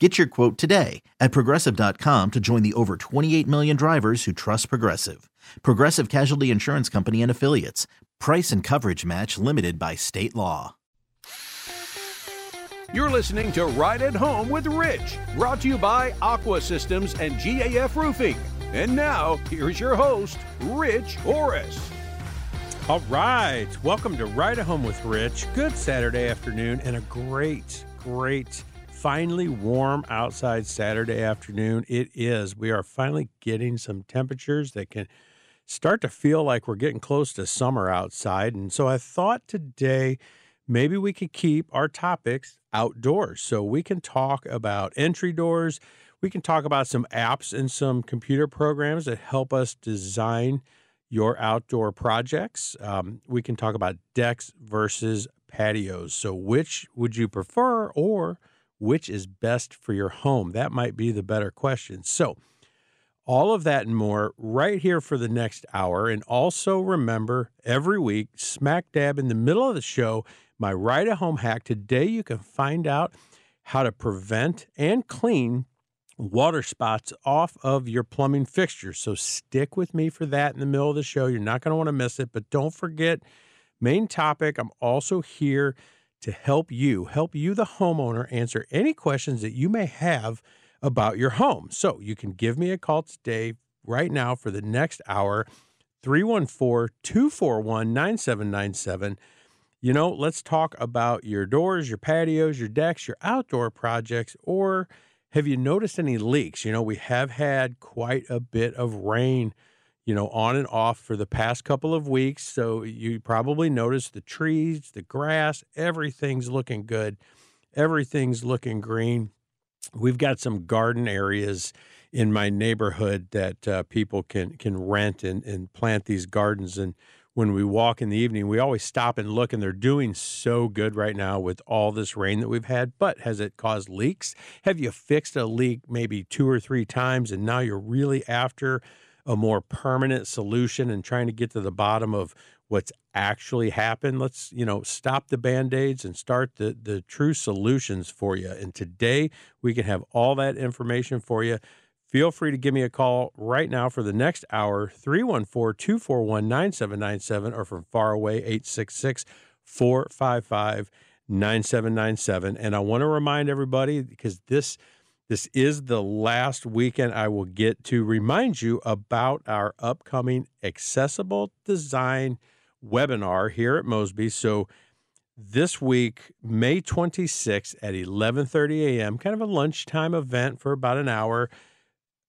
Get your quote today at progressive.com to join the over 28 million drivers who trust Progressive. Progressive Casualty Insurance Company and Affiliates. Price and coverage match limited by state law. You're listening to Right at Home with Rich, brought to you by Aqua Systems and GAF Roofing. And now, here's your host, Rich Horace. All right. Welcome to Right at Home with Rich. Good Saturday afternoon and a great, great finally warm outside Saturday afternoon. It is. We are finally getting some temperatures that can start to feel like we're getting close to summer outside. And so I thought today maybe we could keep our topics outdoors. So we can talk about entry doors. We can talk about some apps and some computer programs that help us design your outdoor projects. Um, we can talk about decks versus patios. So, which would you prefer, or which is best for your home? That might be the better question. So, all of that and more right here for the next hour. And also remember, every week, smack dab in the middle of the show, my right at home hack. Today, you can find out how to prevent and clean water spots off of your plumbing fixtures. So, stick with me for that in the middle of the show. You're not going to want to miss it. But don't forget, main topic, I'm also here to help you, help you, the homeowner, answer any questions that you may have about your home. So you can give me a call today, right now, for the next hour, 314 241 9797. You know, let's talk about your doors, your patios, your decks, your outdoor projects, or have you noticed any leaks? You know, we have had quite a bit of rain you know, on and off for the past couple of weeks. So you probably noticed the trees, the grass, everything's looking good. Everything's looking green. We've got some garden areas in my neighborhood that uh, people can can rent and, and plant these gardens. And when we walk in the evening, we always stop and look, and they're doing so good right now with all this rain that we've had. But has it caused leaks? Have you fixed a leak maybe two or three times, and now you're really after a more permanent solution and trying to get to the bottom of what's actually happened. Let's, you know, stop the band-aids and start the the true solutions for you. And today we can have all that information for you. Feel free to give me a call right now for the next hour, 314-241-9797 or from far away 866 455 9797. And I want to remind everybody because this this is the last weekend I will get to remind you about our upcoming accessible design webinar here at Mosby. So this week, May 26th at 11:30 a.m., kind of a lunchtime event for about an hour.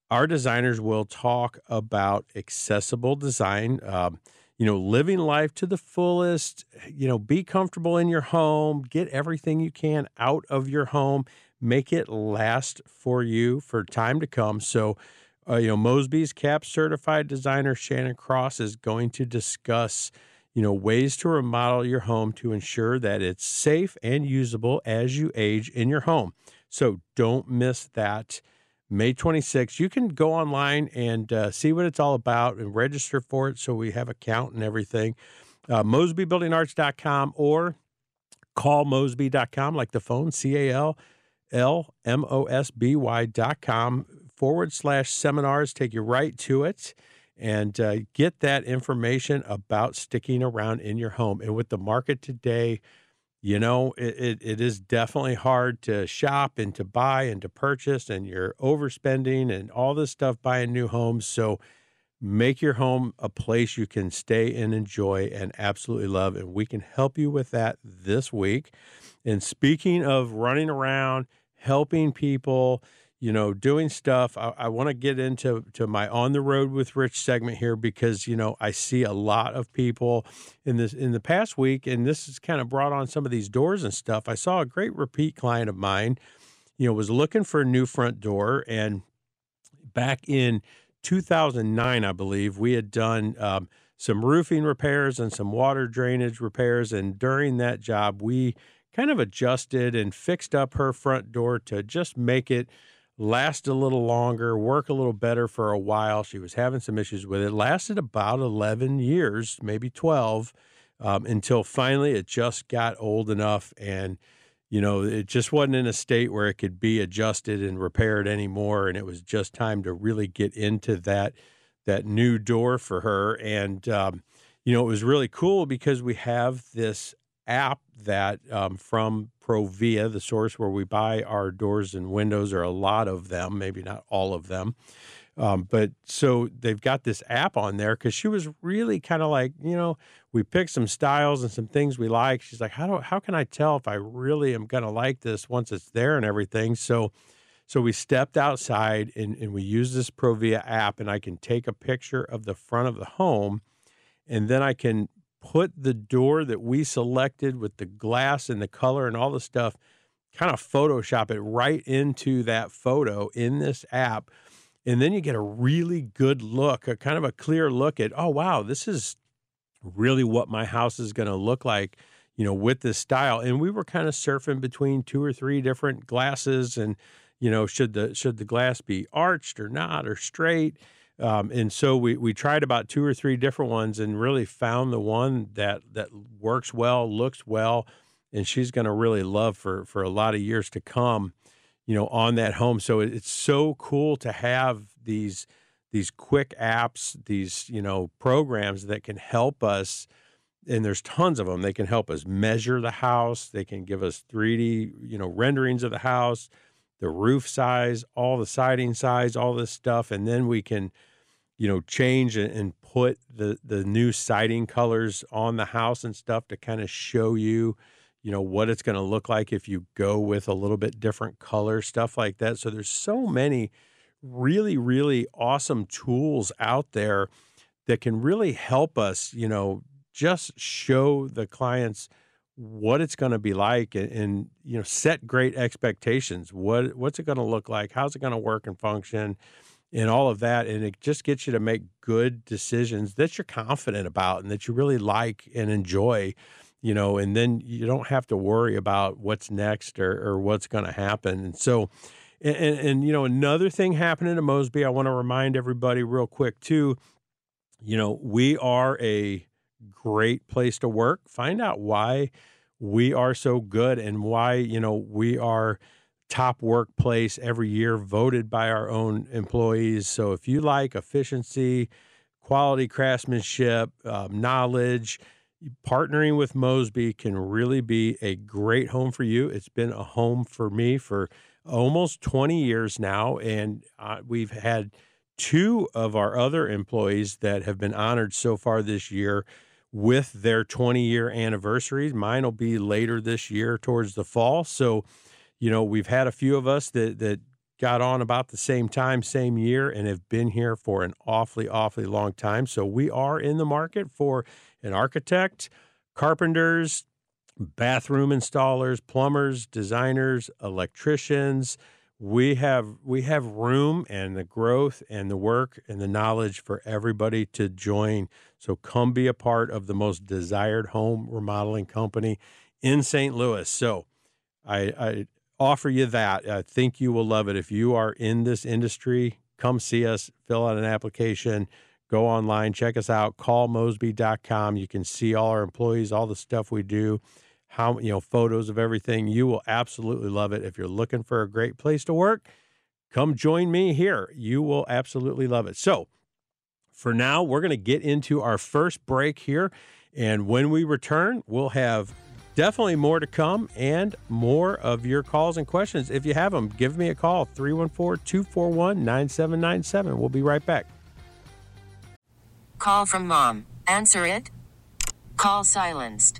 Our designers will talk about accessible design. Um, you know, living life to the fullest. You know, be comfortable in your home. Get everything you can out of your home make it last for you for time to come. So, uh, you know, Mosby's CAP certified designer Shannon Cross is going to discuss, you know, ways to remodel your home to ensure that it's safe and usable as you age in your home. So don't miss that. May 26th, you can go online and uh, see what it's all about and register for it so we have a count and everything. Uh, MosbyBuildingArts.com or call Mosby.com, like the phone, C A L L-M-O-S-B-Y dot com forward slash seminars. Take you right to it and uh, get that information about sticking around in your home. And with the market today, you know, it, it, it is definitely hard to shop and to buy and to purchase, and you're overspending and all this stuff buying new homes. So make your home a place you can stay and enjoy and absolutely love. And we can help you with that this week. And speaking of running around, helping people, you know, doing stuff. I, I want to get into to my on the road with Rich segment here because you know I see a lot of people in this in the past week, and this has kind of brought on some of these doors and stuff. I saw a great repeat client of mine, you know, was looking for a new front door, and back in 2009, I believe, we had done. Um, some roofing repairs and some water drainage repairs. And during that job, we kind of adjusted and fixed up her front door to just make it last a little longer, work a little better for a while. She was having some issues with it. Lasted about 11 years, maybe 12, um, until finally it just got old enough and you know, it just wasn't in a state where it could be adjusted and repaired anymore. And it was just time to really get into that that new door for her. And um, you know, it was really cool because we have this app that um, from Provia, the source where we buy our doors and windows, or a lot of them, maybe not all of them. Um, but so they've got this app on there because she was really kind of like, you know, we picked some styles and some things we like. She's like, how do how can I tell if I really am gonna like this once it's there and everything? So so we stepped outside and, and we used this Provia app, and I can take a picture of the front of the home, and then I can put the door that we selected with the glass and the color and all the stuff, kind of Photoshop it right into that photo in this app. And then you get a really good look, a kind of a clear look at, oh, wow, this is really what my house is going to look like, you know, with this style. And we were kind of surfing between two or three different glasses and, you know, should the should the glass be arched or not or straight? Um, and so we, we tried about two or three different ones and really found the one that, that works well, looks well, and she's going to really love for, for a lot of years to come, you know, on that home. So it's so cool to have these, these quick apps, these, you know, programs that can help us. And there's tons of them. They can help us measure the house. They can give us 3D, you know, renderings of the house the roof size, all the siding size, all this stuff, and then we can, you know, change and put the the new siding colors on the house and stuff to kind of show you, you know, what it's going to look like if you go with a little bit different color stuff like that. So there's so many really really awesome tools out there that can really help us, you know, just show the clients what it's going to be like and, and, you know set great expectations. What what's it going to look like? How's it going to work and function? And all of that and it just gets you to make good decisions that you're confident about and that you really like and enjoy you know and then you don't have to worry about what's next or, or what's going to happen. And so and, and, and you know another thing happening to mosby i want to remind everybody real quick too you know we are a great place to work. Find out why we are so good and why, you know, we are top workplace every year voted by our own employees. So if you like efficiency, quality craftsmanship, um, knowledge, partnering with Mosby can really be a great home for you. It's been a home for me for almost 20 years now, and uh, we've had two of our other employees that have been honored so far this year with their 20 year anniversaries. Mine will be later this year towards the fall. So, you know, we've had a few of us that, that got on about the same time, same year, and have been here for an awfully, awfully long time. So we are in the market for an architect, carpenters, bathroom installers, plumbers, designers, electricians, we have we have room and the growth and the work and the knowledge for everybody to join. So come be a part of the most desired home remodeling company in st louis. So i, I offer you that. I think you will love it. If you are in this industry come see us fill out an application go online check us out call mosby.com you can see all our employees all the stuff we do how you know photos of everything. You will absolutely love it. If you're looking for a great place to work, come join me here. You will absolutely love it. So, for now, we're going to get into our first break here, and when we return, we'll have definitely more to come and more of your calls and questions. If you have them, give me a call 314 241 9797. We'll be right back. Call from mom. Answer it. Call silenced.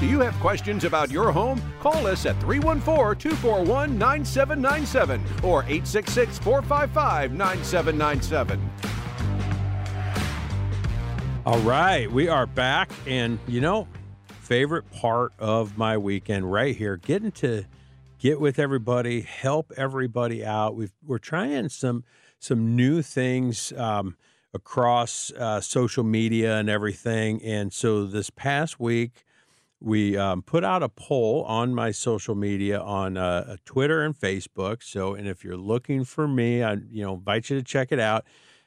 Do you have questions about your home? Call us at 314 241 9797 or 866 455 9797. All right, we are back. And, you know, favorite part of my weekend right here, getting to get with everybody, help everybody out. We've, we're trying some some new things um, across uh, social media and everything. And so this past week, we um, put out a poll on my social media on uh, Twitter and Facebook. So, and if you're looking for me, I you know invite you to check it out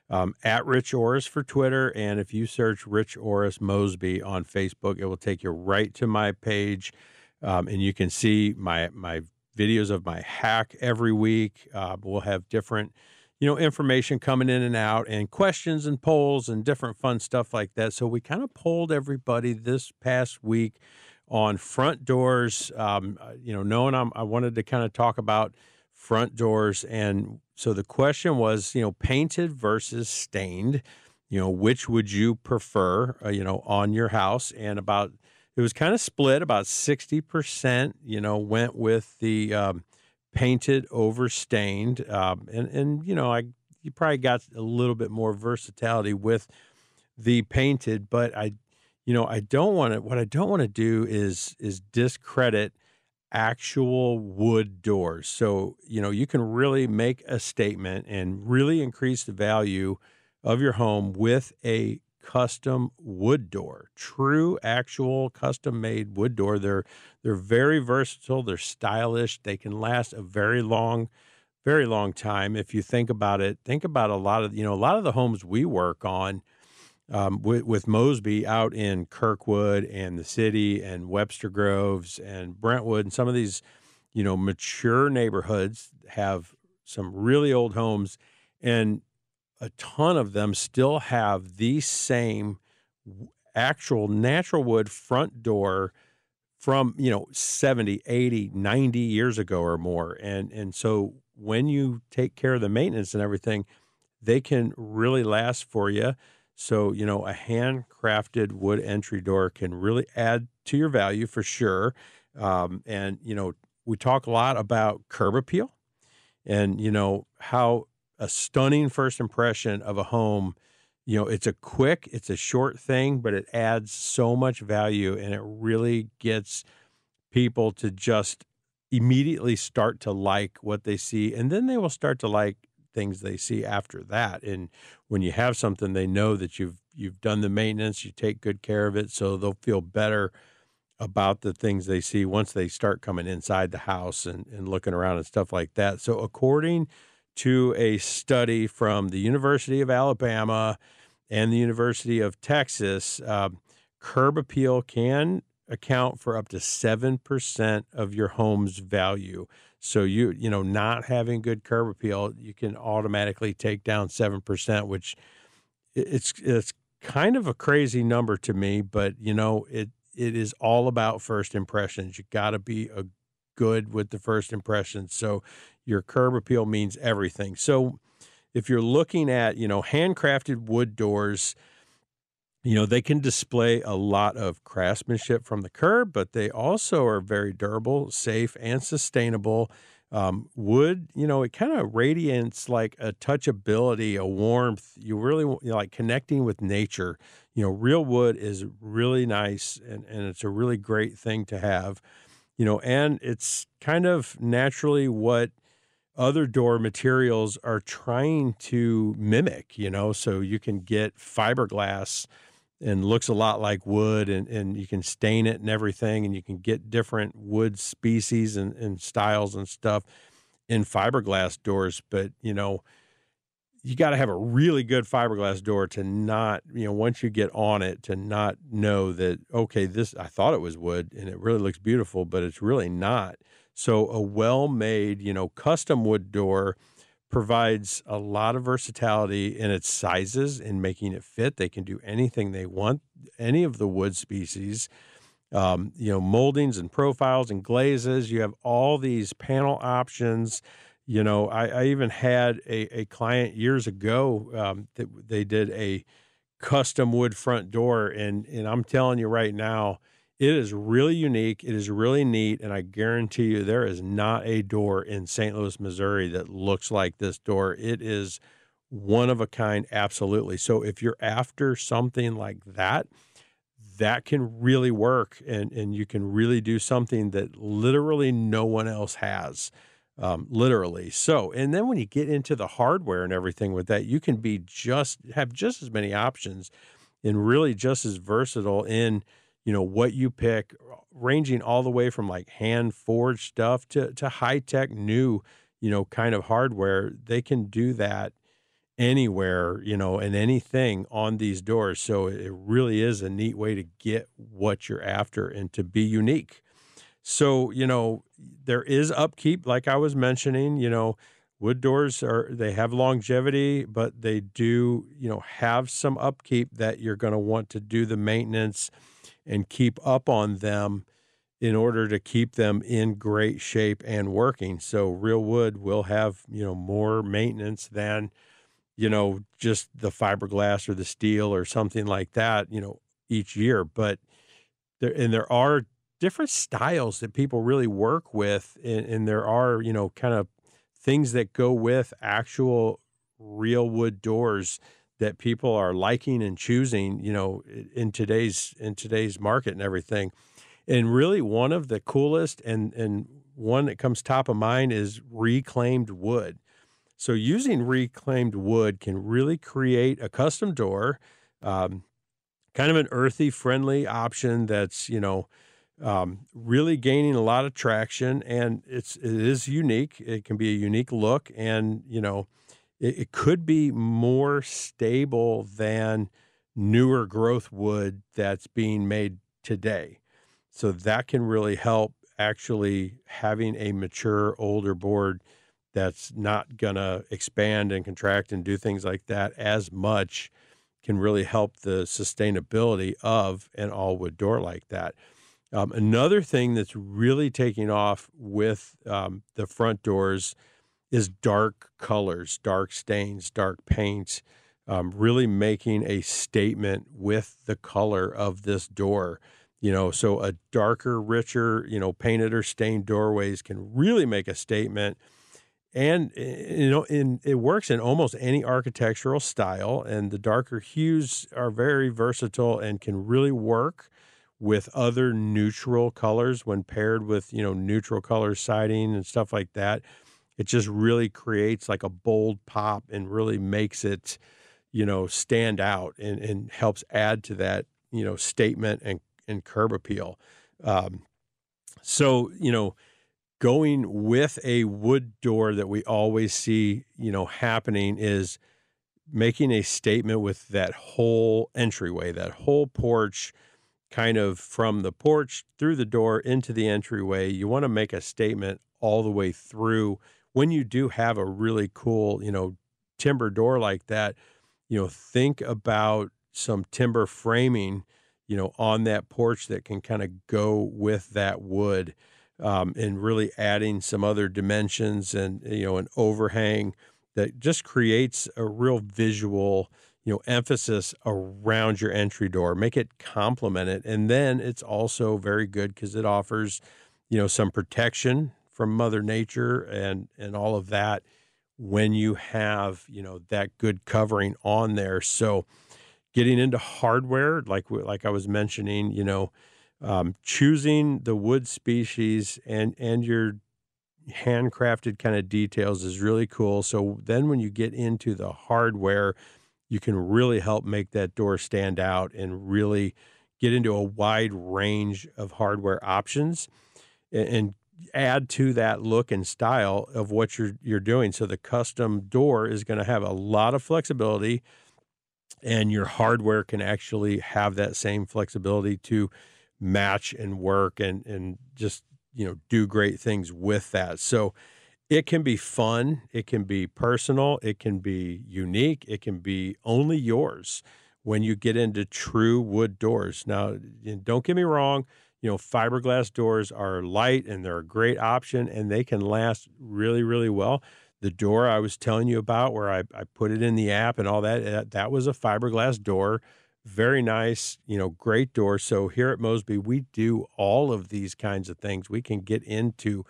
um, at Rich Orris for Twitter, and if you search Rich Orris Mosby on Facebook, it will take you right to my page, um, and you can see my my videos of my hack every week. Uh, we'll have different you know, information coming in and out and questions and polls and different fun stuff like that. So we kind of polled everybody this past week on front doors. Um, uh, you know, knowing I'm, I wanted to kind of talk about front doors. And so the question was, you know, painted versus stained, you know, which would you prefer, uh, you know, on your house? And about, it was kind of split about 60%, you know, went with the, um, painted over stained um, and and you know i you probably got a little bit more versatility with the painted but i you know i don't want to what i don't want to do is is discredit actual wood doors. So you know you can really make a statement and really increase the value of your home with a custom wood door, true, actual, custom made wood door. They're they're very versatile. They're stylish. They can last a very long, very long time. If you think about it, think about a lot of you know a lot of the homes we work on. Um, with, with Mosby out in Kirkwood and the city and Webster Groves and Brentwood and some of these, you know, mature neighborhoods have some really old homes. And a ton of them still have the same actual natural wood front door from you know 70 80 90 years ago or more and and so when you take care of the maintenance and everything, they can really last for you. So, you know, a handcrafted wood entry door can really add to your value for sure. Um, and, you know, we talk a lot about curb appeal and, you know, how a stunning first impression of a home, you know, it's a quick, it's a short thing, but it adds so much value and it really gets people to just immediately start to like what they see. And then they will start to like things they see after that. And when you have something, they know that you've you've done the maintenance, you take good care of it, so they'll feel better about the things they see once they start coming inside the house and, and looking around and stuff like that. So according to a study from the University of Alabama and the University of Texas, uh, curb appeal can account for up to 7% of your home's value. So you you know not having good curb appeal, you can automatically take down seven percent, which it's it's kind of a crazy number to me, but you know it it is all about first impressions. You got to be a good with the first impression. So your curb appeal means everything. So if you're looking at you know handcrafted wood doors you know, they can display a lot of craftsmanship from the curb, but they also are very durable, safe, and sustainable. Um, wood, you know, it kind of radiates like a touchability, a warmth. You really you know, like connecting with nature. You know, real wood is really nice and, and it's a really great thing to have, you know, and it's kind of naturally what other door materials are trying to mimic, you know, so you can get fiberglass and looks a lot like wood and, and you can stain it and everything and you can get different wood species and, and styles and stuff in fiberglass doors. But you know you got to have a really good fiberglass door to not you know once you get on it to not know that okay this i thought it was wood and it really looks beautiful but it's really not so a well made you know custom wood door provides a lot of versatility in its sizes in making it fit. They can do anything they want, any of the wood species. Um, you know, moldings and profiles and glazes. You have all these panel options. You know, I, I even had a, a client years ago um, that they did a custom wood front door, and and I'm telling you right now, it is really unique. It is really neat. And I guarantee you, there is not a door in St. Louis, Missouri that looks like this door. It is one of a kind, absolutely. So if you're after something like that, that can really work and, and you can really do something that literally no one else has. Um, literally. So, and then when you get into the hardware and everything with that, you can be just have just as many options and really just as versatile in you know what you pick ranging all the way from like hand forged stuff to to high tech new you know kind of hardware. They can do that anywhere you know and anything on these doors. So it really is a neat way to get what you're after and to be unique so you know there is upkeep like i was mentioning you know wood doors are they have longevity but they do you know have some upkeep that you're going to want to do the maintenance and keep up on them in order to keep them in great shape and working. So real wood will have, you know, more maintenance than, you know, just the fiberglass or the steel or something like that, you know, each year. But there and there are different styles that people really work with and, and there are, you know, kind of things that go with actual real wood doors that people are liking and choosing, you know, in today's in today's market and everything. And really one of the coolest and and one that comes top of mind is reclaimed wood. So using reclaimed wood can really create a custom door, um, kind of an earthy, friendly option that's you know um, really gaining a lot of traction, and it's it is unique. It can be a unique look, and you know it, it could be more stable than newer growth wood that's being made today. So that can really help actually having a mature older board that's not going to expand and contract and do things like that as much can really help the sustainability of an all wood door like that. Um, another thing that's really taking off with um, the front doors is dark colors, dark stains, dark paints, um, really making a statement with the color of this door. You know, so a darker, richer, you know, painted or stained doorways can really make a statement. And eh, you know, in it works in almost any architectural style, and the darker hues are very versatile and can really work with other neutral colors when paired with you know neutral color siding and stuff like that it just really creates like a bold pop and really makes it you know stand out and, and helps add to that you know statement and, and curb appeal. Um, so you know going with a wood door that we always see you know happening is making a statement with that whole entryway that whole porch kind of from the porch through the door into the entryway. You want to make a statement all the way through. When you do have a really cool, you know, timber door like that, you know, think about some timber framing, you know, on that porch that can kind of go with that wood um, and really adding some other dimensions and, you know, an overhang that just creates a real visual, you know emphasis around your entry door make it complement it and then it's also very good because it offers you know some protection from mother nature and and all of that when you have you know that good covering on there. So getting into hardware like like i was mentioning you know um, choosing the wood species and and your handcrafted kind of details is really cool. So then when you get into the hardware you can really help make that door stand out and really get into a wide range of hardware options and add to that look and style of what you're you're doing. So the custom door is going to have a lot of flexibility and your hardware can actually have that same flexibility to match and work and and just you know do great things with that. So it can be fun, it can be personal, it can be unique, it can be only yours when you get into true wood doors. Now, don't get me wrong, you know, fiberglass doors are light and they're a great option and they can last really, really well. The door I was telling you about, where I, I put it in the app and all that, that, that was a fiberglass door. Very nice, you know, great door. So here at Mosby, we do all of these kinds of things. We can get into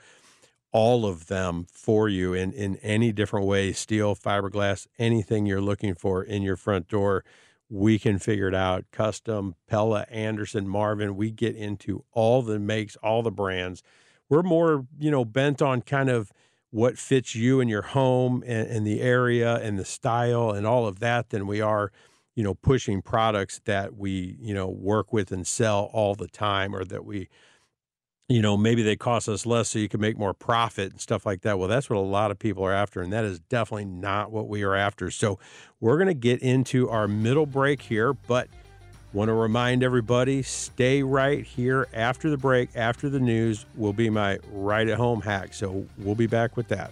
all of them for you in, in any different way steel, fiberglass, anything you're looking for in your front door. We can figure it out. Custom, Pella, Andersen, Marvin. We get into all the makes, all the brands. We're more, you know, bent on kind of what fits you and your home and, and the area and the style and all of that than we are, you know, pushing products that we, you know, work with and sell all the time or that we you know, maybe they cost us less so you can make more profit and stuff like that. Well, that's what a lot of people are after, and that is definitely not what we are after. So, we're going to get into our middle break here, but want to remind everybody stay right here after the break, after the news, will be my right at home hack. So, we'll be back with that.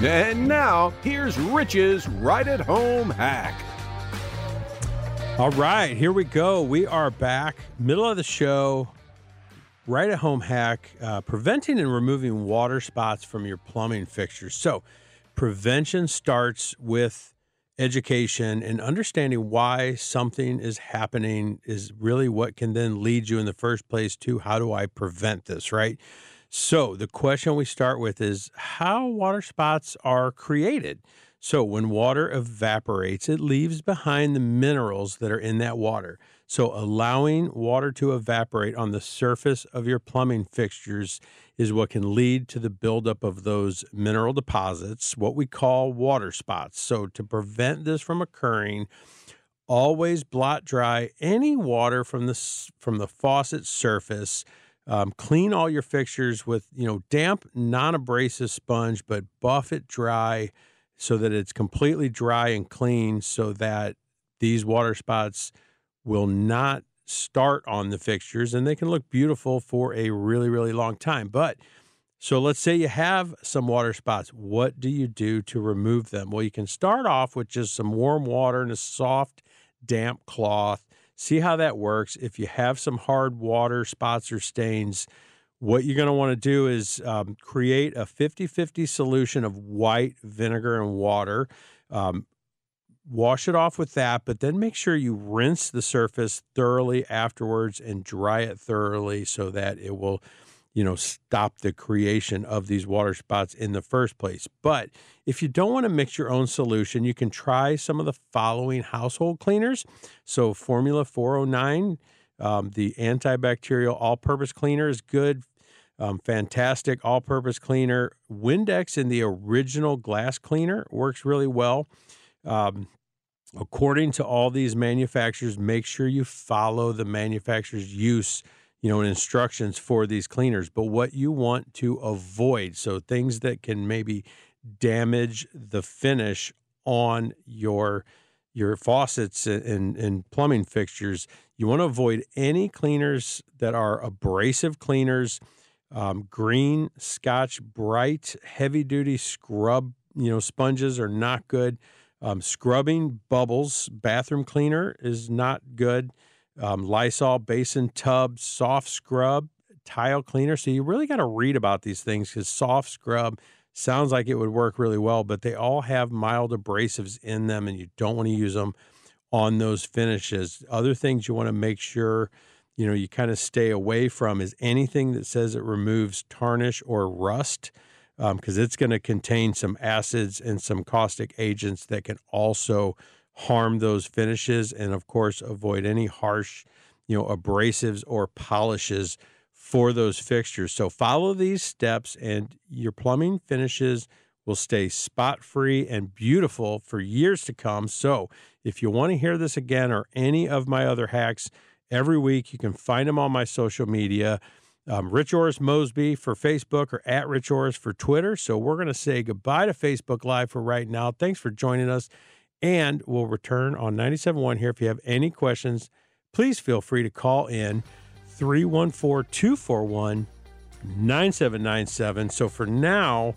And now, here's Rich's right at home hack. All right, here we go. We are back, middle of the show, right at home hack, uh, preventing and removing water spots from your plumbing fixtures. So, prevention starts with education and understanding why something is happening is really what can then lead you in the first place to how do I prevent this, right? So, the question we start with is how water spots are created. So, when water evaporates, it leaves behind the minerals that are in that water. So, allowing water to evaporate on the surface of your plumbing fixtures is what can lead to the buildup of those mineral deposits, what we call water spots. So, to prevent this from occurring, always blot dry any water from the from the faucet surface. Um, clean all your fixtures with you know damp, non-abrasive sponge, but buff it dry so that it's completely dry and clean, so that these water spots will not start on the fixtures and they can look beautiful for a really, really long time. But so let's say you have some water spots. What do you do to remove them? Well, you can start off with just some warm water and a soft, damp cloth. See how that works. If you have some hard water spots or stains, what you're going to want to do is um, create a 50 50 solution of white vinegar and water. Um, wash it off with that, but then make sure you rinse the surface thoroughly afterwards and dry it thoroughly so that it will, you know, stop the creation of these water spots in the first place. But if you don't want to mix your own solution, you can try some of the following household cleaners. So, Formula 409, um, the antibacterial all purpose cleaner is good. Um, Fantastik all purpose cleaner. Windex in the original glass cleaner works really well. Um, according to all these manufacturers, make sure you follow the manufacturer's use, you know, instructions for these cleaners. But what you want to avoid, so things that can maybe damage the finish on your your faucets and, and plumbing fixtures, you want to avoid any cleaners that are abrasive cleaners, um, green, Scotch-Brite, heavy duty scrub, you know, sponges are not good. Um, scrubbing bubbles, bathroom cleaner is not good. Um, Lysol basin tub, soft scrub, tile cleaner. So you really got to read about these things because soft scrub sounds like it would work really well, but they all have mild abrasives in them, and you don't want to use them on those finishes. Other things you want to make sure you know you kind of stay away from is anything that says it removes tarnish or rust because um, it's going to contain some acids and some caustic agents that can also harm those finishes and of course avoid any harsh you know abrasives or polishes for those fixtures so follow these steps and your plumbing finishes will stay spot free and beautiful for years to come so if you want to hear this again or any of my other hacks every week you can find them on my social media um, Rich Orris Mosby for Facebook or at Rich Orris for Twitter. So we're going to say goodbye to Facebook Live for right now. Thanks for joining us. And we'll return on 97.1 here. If you have any questions, please feel free to call in 314 241 9797. So for now,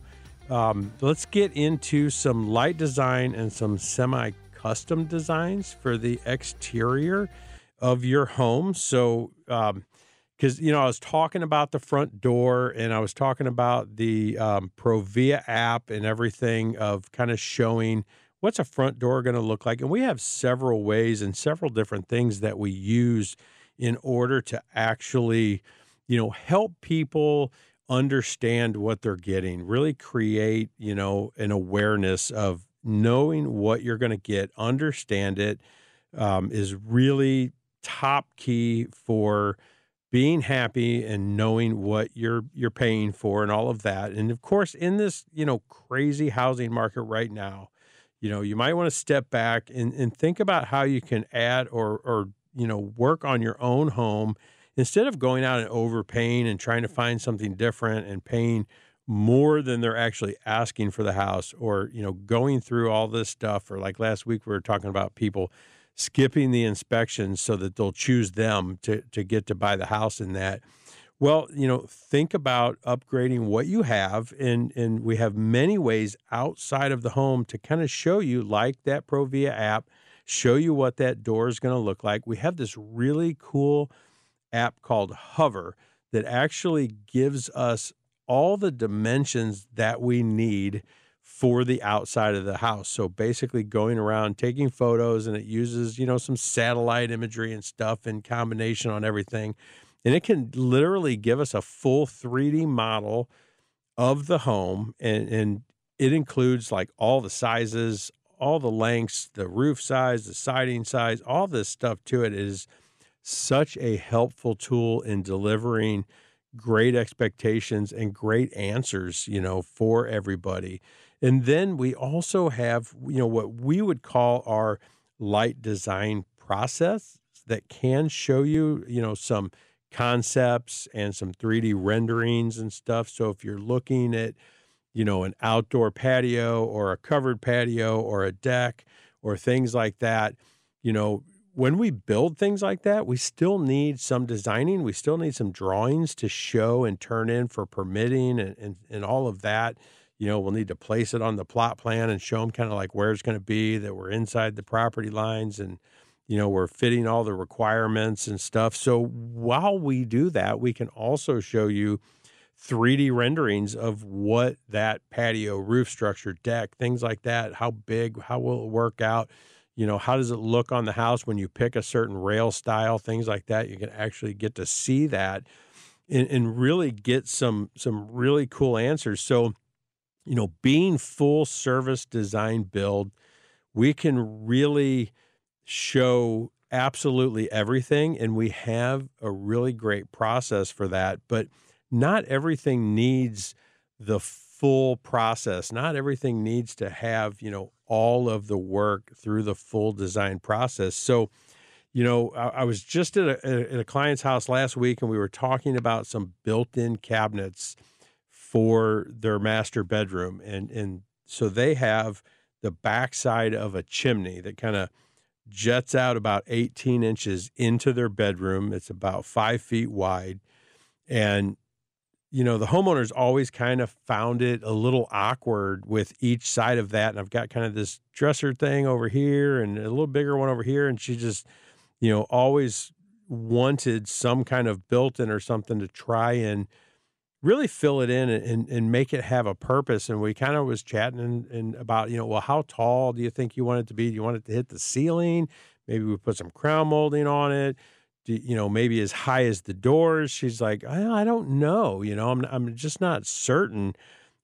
um, let's get into some light design and some semi custom designs for the exterior of your home. So, um, because you know I was talking about the front door and I was talking about the um, Provia app and everything of kind of showing what's a front door going to look like, and we have several ways and several different things that we use in order to actually, you know, help people understand what they're getting, really create, you know, an awareness of knowing what you're going to get, understand it um, is really top key for being happy and knowing what you're you're paying for and all of that. And of course, in this, you know, crazy housing market right now, you know, you might want to step back and, and think about how you can add or or you know, work on your own home instead of going out and overpaying and trying to find something different and paying more than they're actually asking for the house or, you know, going through all this stuff or like last week we were talking about people skipping the inspections so that they'll choose them to, to get to buy the house in that. Well, you know, think about upgrading what you have, and and we have many ways outside of the home to kind of show you, like that Provia app, show you what that door is going to look like. We have this really cool app called Hover that actually gives us all the dimensions that we need for the outside of the house. So basically going around taking photos and it uses, you know, some satellite imagery and stuff in combination on everything. And it can literally give us a full 3D model of the home and, and it includes like all the sizes, all the lengths, the roof size, the siding size, all this stuff to it is such a helpful tool in delivering great expectations and great answers, you know, for everybody. And then we also have, you know, what we would call our light design process that can show you, you know, some concepts and some 3D renderings and stuff. So if you're looking at, you know, an outdoor patio or a covered patio or a deck or things like that, you know, when we build things like that, we still need some designing. We still need some drawings to show and turn in for permitting and, and, and all of that. You know, we'll need to place it on the plot plan and show them kind of like where it's going to be, that we're inside the property lines and, you know, we're fitting all the requirements and stuff. So while we do that, we can also show you 3D renderings of what that patio, roof structure, deck, things like that, how big, how will it work out? You know how does it look on the house when you pick a certain rail style things like that. You can actually get to see that and, and really get some some really cool answers. So you know being full service design build we can really show absolutely everything and we have a really great process for that but not everything needs the full process not everything needs to have you know all of the work through the full design process. So, you know, I, I was just at a, at a client's house last week and we were talking about some built in cabinets for their master bedroom. And, and so they have the backside of a chimney that kind of jets out about 18 inches into their bedroom. It's about five feet wide. And you know, the homeowners always kind of found it a little awkward with each side of that. And I've got kind of this dresser thing over here and a little bigger one over here. And she just, you know, always wanted some kind of built in or something to try and really fill it in and, and make it have a purpose. And we kind of was chatting and, and about, you know, well, how tall do you think you want it to be? Do you want it to hit the ceiling? Maybe we put some crown molding on it you know, maybe as high as the doors. She's like, I, I don't know. You know, I'm I'm just not certain.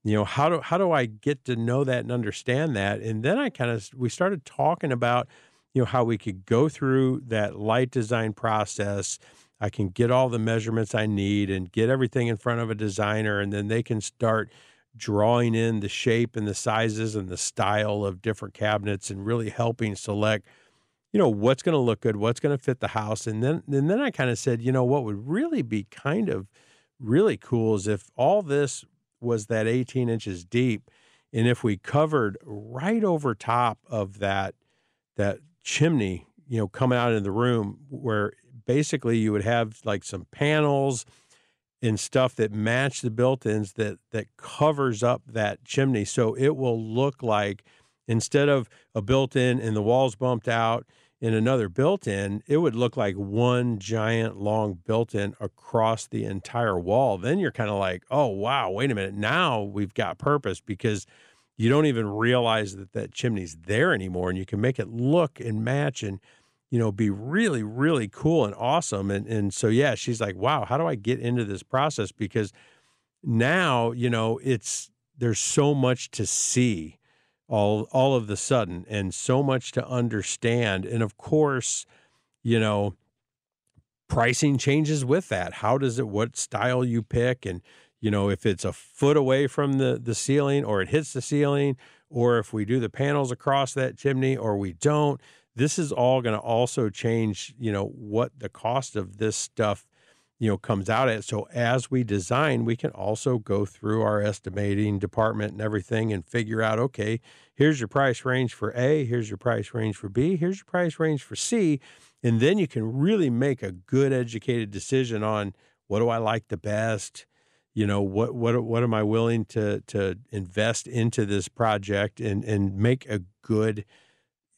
You know, how do how do I get to know that and understand that? And then I kind of we started talking about, you know, how we could go through that light design process. I can get all the measurements I need and get everything in front of a designer, and then they can start drawing in the shape and the sizes and the style of different cabinets and really helping select you know what's going to look good what's going to fit the house. And then and then i kind of said you know what would really be kind of really cool is if all this was that 18 inches deep and if we covered right over top of that that chimney you know coming out in the room where basically you would have like some panels and stuff that match the built-ins that that covers up that chimney so it will look like Instead of a built in and the walls bumped out in another built in, it would look like one giant long built in across the entire wall. Then you're kind of like, oh, wow, wait a minute. Now we've got purpose because you don't even realize that that chimney's there anymore and you can make it look and match and you know be really really cool and awesome and and so yeah she's like wow how do i get into this process? Because now you know it's there's so much to see all all of the sudden and so much to understand and of course you know pricing changes with that. How does it what style you pick and you know if it's a foot away from the the ceiling or it hits the ceiling or if we do the panels across that chimney or we don't this is all going to also change you know what the cost of this stuff you know comes out at. So as we design we can also go through our estimating department and everything and figure out okay here's your price range for a here's your price range for b here's your price range for c and then you can really make a good educated decision on what do i like the best? You know what what what am i willing to to invest into this project and and make a good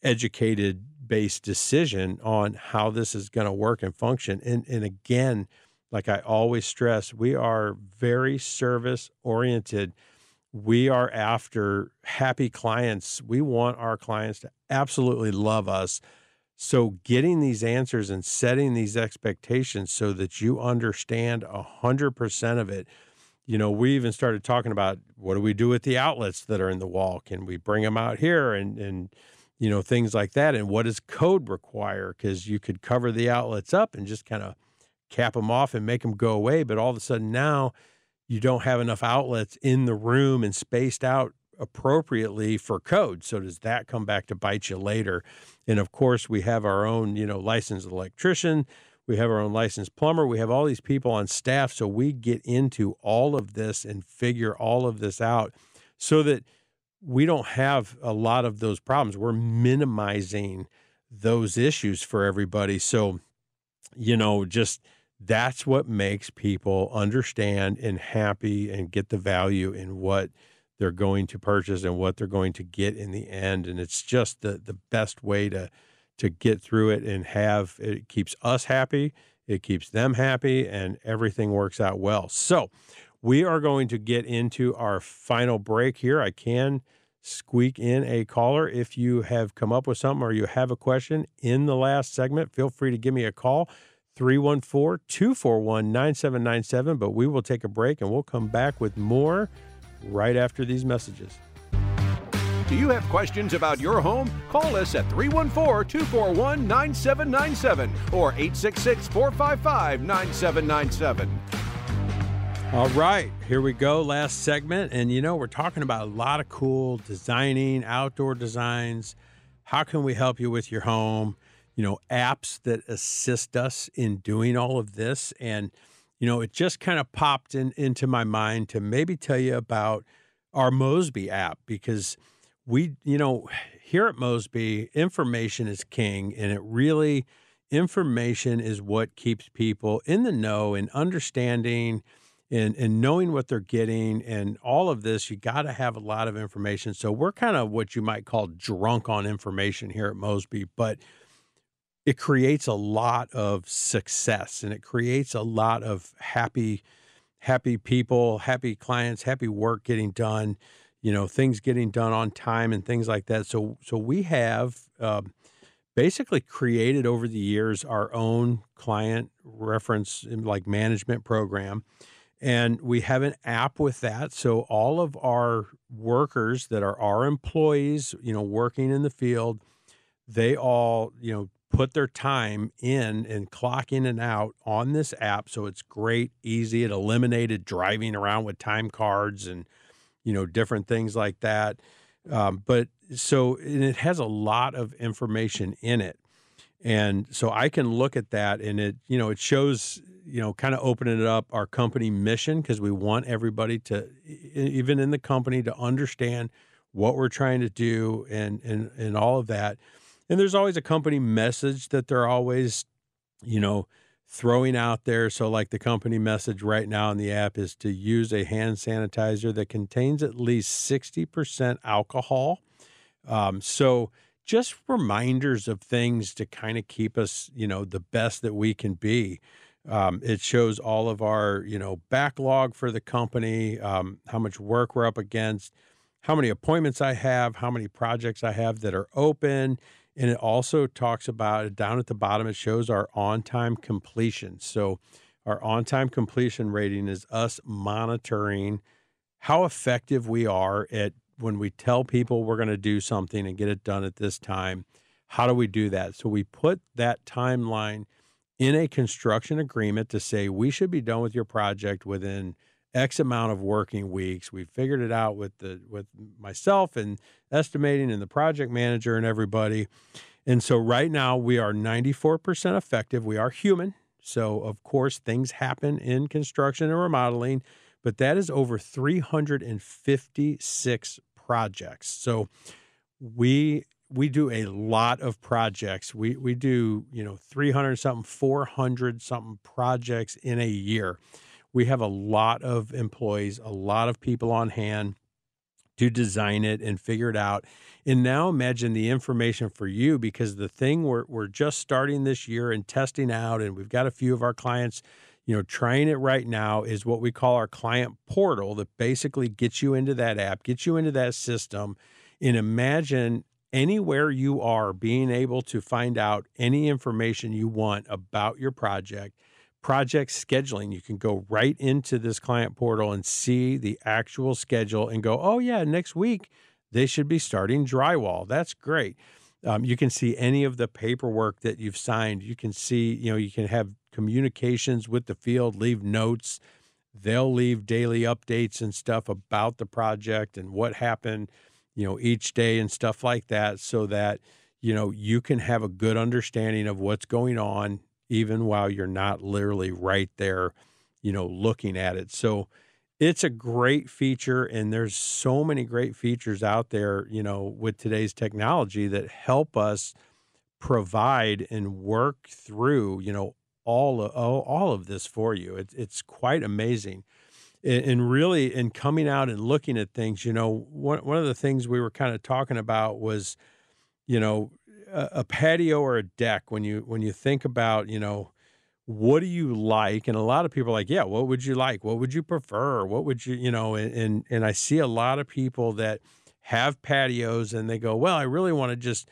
educated based decision on how this is going to work and function and and again like I always stress, we are very service oriented. We are after happy clients. We want our clients to absolutely love us. So, getting these answers and setting these expectations so that you understand 100% of it. You know, we even started talking about what do we do with the outlets that are in the wall? Can we bring them out here and, and, you know, things like that? And what does code require? Because you could cover the outlets up and just kind of cap them off and make them go away. But all of a sudden now you don't have enough outlets in the room and spaced out appropriately for code. So does that come back to bite you later? And of course, we have our own, you know, licensed electrician, we have our own licensed plumber, we have all these people on staff. So we get into all of this and figure all of this out so that we don't have a lot of those problems. We're minimizing those issues for everybody. So, you know, just that's what makes people understand and happy and get the value in what they're going to purchase and what they're going to get in the end and it's just the the best way to to get through it and have it keeps us happy it keeps them happy and everything works out well so we are going to get into our final break here i can squeak in a caller if you have come up with something or you have a question in the last segment feel free to give me a call 314 241 9797. But we will take a break and we'll come back with more right after these messages. Do you have questions about your home? Call us at 314 241 9797 or 866 455 9797. All right, here we go. Last segment. And you know, we're talking about a lot of cool designing, outdoor designs. How can we help you with your home? you know, apps that assist us in doing all of this. And, you know, it just kind of popped in, into my mind to maybe tell you about our Mosby app because we, you know, here at Mosby, information is king and it really, information is what keeps people in the know and understanding and, and knowing what they're getting and all of this, you got to have a lot of information. So we're kind of what you might call drunk on information here at Mosby, but it creates a lot of success and it creates a lot of happy happy people happy clients happy work getting done you know things getting done on time and things like that so so we have um, basically created over the years our own client reference like management program and we have an app with that so all of our workers that are our employees you know working in the field they all you know put their time in and clock in and out on this app. So it's great, easy. It eliminated driving around with time cards and, you know, different things like that. Um, but so it has a lot of information in it. And so I can look at that and it, you know, it shows, you know, kind of opening it up our company mission because we want everybody to, even in the company, to understand what we're trying to do and and and all of that. And there's always a company message that they're always, you know, throwing out there. So, like the company message right now in the app is to use a hand sanitizer that contains at least 60% alcohol. Um, so, just reminders of things to kind of keep us, you know, the best that we can be. Um, it shows all of our, you know, backlog for the company, um, how much work we're up against, how many appointments I have, how many projects I have that are open. And it also talks about down at the bottom, it shows our on time completion. So, our on time completion rating is us monitoring how effective we are at when we tell people we're going to do something and get it done at this time. How do we do that? So, we put that timeline in a construction agreement to say we should be done with your project within X amount of working weeks. We figured it out with the with myself and estimating and the project manager and everybody. And so right now we are 94% effective. We are human. So of course things happen in construction and remodeling, but that is over 356 projects. So we we do a lot of projects. We we do, you know, 300 something, 400 something projects in a year we have a lot of employees, a lot of people on hand to design it and figure it out. And now imagine the information for you because the thing we're, we're just starting this year and testing out, and we've got a few of our clients, you know, trying it right now is what we call our client portal that basically gets you into that app, gets you into that system. And imagine anywhere you are, being able to find out any information you want about your project, project scheduling. You can go right into this client portal and see the actual schedule and go, oh, yeah, next week they should be starting drywall. That's great. Um, you can see any of the paperwork that you've signed. You can see, you know, you can have communications with the field, leave notes. They'll leave daily updates and stuff about the project and what happened you know, each day and stuff like that so that, you know, you can have a good understanding of what's going on even while you're not literally right there, you know, looking at it. So it's a great feature and there's so many great features out there, you know, with today's technology that help us provide and work through, you know, all of, all of this for you. It's it's quite amazing and really in coming out and looking at things you know one, one of the things we were kind of talking about was you know a, a, patio or a deck when you when you think about you know what do you like? And a lot of people are like yeah what would you like? What would you prefer? What would you you know and and, and i see a lot of people that have patios and they go well i really want to just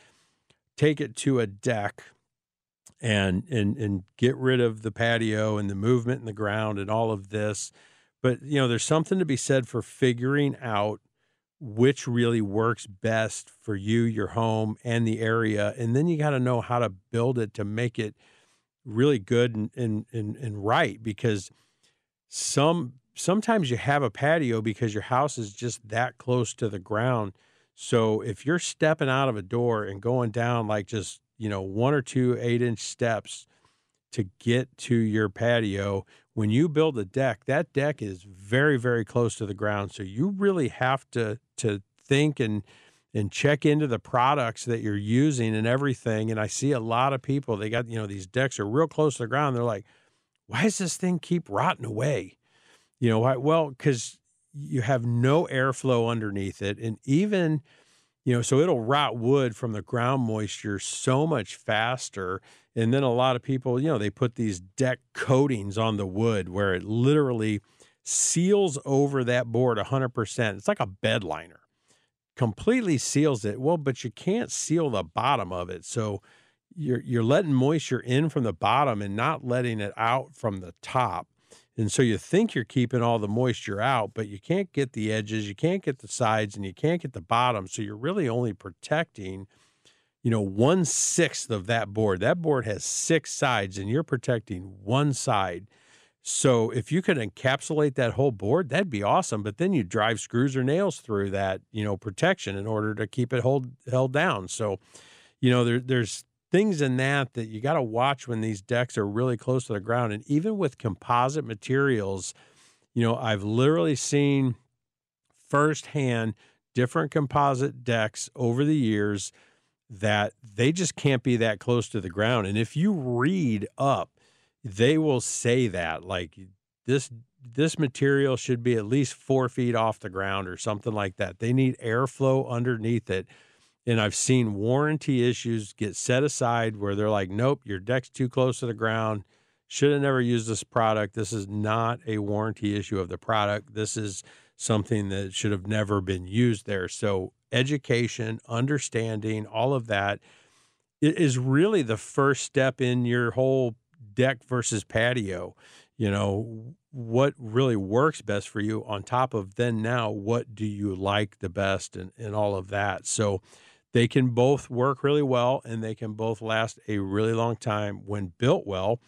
take it to a deck and and and get rid of the patio and the movement in the ground and all of this but you know, there's something to be said for figuring out which really works best for you, your home, and the area, and then you got to know how to build it to make it really good and and and, and right because some sometimes you have a patio because your house is just that close to the ground. So if you're stepping out of a door and going down like just, you know, one or two eight inch steps to get to your patio when you build a deck, that deck is very, very close to the ground. So you really have to to think and and check into the products that you're using and everything. And I see a lot of people, they got, you know, these decks are real close to the ground. They're like, why does this thing keep rotting away? You know, why? Well, because you have no airflow underneath it. And even, you know, so it'll rot wood from the ground moisture so much faster and then a lot of people, you know, they put these deck coatings on the wood where it literally seals over that board 100%. It's like a bed liner, completely seals it. Well, but you can't seal the bottom of it. So you're, you're letting moisture in from the bottom and not letting it out from the top. And so you think you're keeping all the moisture out, but you can't get the edges, you can't get the sides, and you can't get the bottom. So you're really only protecting – you know, one sixth of that board. That board has six sides, and you're protecting one side. So if you could encapsulate that whole board, that'd be awesome. But then you drive screws or nails through that, you know, protection in order to keep it hold held down. So, you know, there, there's things in that that you got to watch when these decks are really close to the ground. And even with composite materials, you know, I've literally seen firsthand different composite decks over the years that they just can't be that close to the ground. And if you read up, they will say that like this this material should be at least four feet off the ground or something like that. They need airflow underneath it. And I've seen warranty issues get set aside where they're like, nope, your deck's too close to the ground. Should have never used this product. This is not a warranty issue of the product. This is something that should have never been used there. So education, understanding, all of that is really the first step in your whole deck versus patio. You know, what really works best for you on top of then now, what do you like the best and, and all of that. So they can both work really well and they can both last a really long time when built well.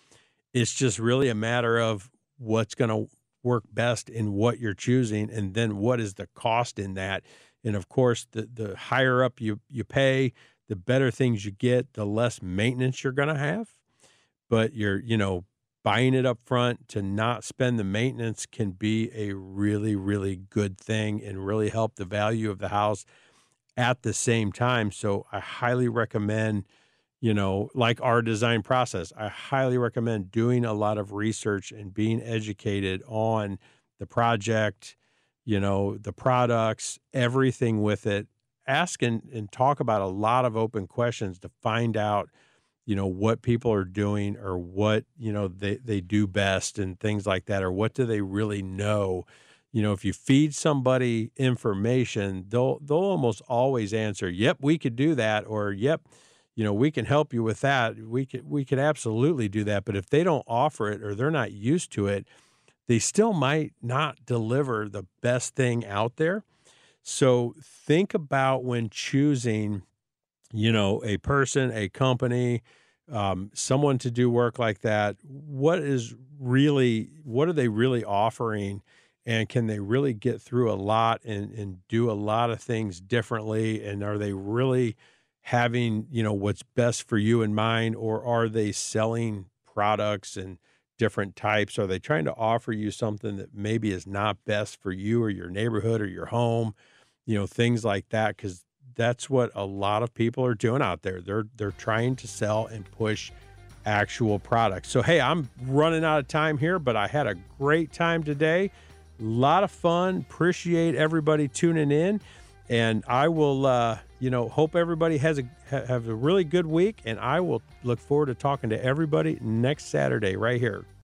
It's just really a matter of what's going to work best in what you're choosing and then what is the cost in that and of course, the, the higher up you, you pay, the better things you get, the less maintenance you're going to have. But you're, you know, buying it up front to not spend the maintenance can be a really, really good thing and really help the value of the house at the same time. So I highly recommend, you know, like our design process, I highly recommend doing a lot of research and being educated on the project you know, the products, everything with it. Ask and, and talk about a lot of open questions to find out, you know, what people are doing or what, you know, they, they do best and things like that, or what do they really know, you know, if you feed somebody information, they'll they'll almost always answer, "Yep, we could do that," or "Yep, you know, we can help you with that. We could we could absolutely do that." But if they don't offer it or they're not used to it, they still might not deliver the best thing out there. So think about when choosing, you know, a person, a company, um, someone to do work like that. What is really what are they really offering? and can they really get through a lot and, and do a lot of things differently and are they really having you know what's best for you in mind or are they selling products and different types are they trying to offer you something that maybe is not best for you or your neighborhood or your home? You know things like that because that's what a lot of people are doing out there. They're they're trying to sell and push actual products. So hey i'm running out of time here but i had a great time today. A lot of fun. Appreciate everybody tuning in, and I will, uh, you know, hope everybody has a have a really good week. And I will look forward to talking to everybody next Saturday right here.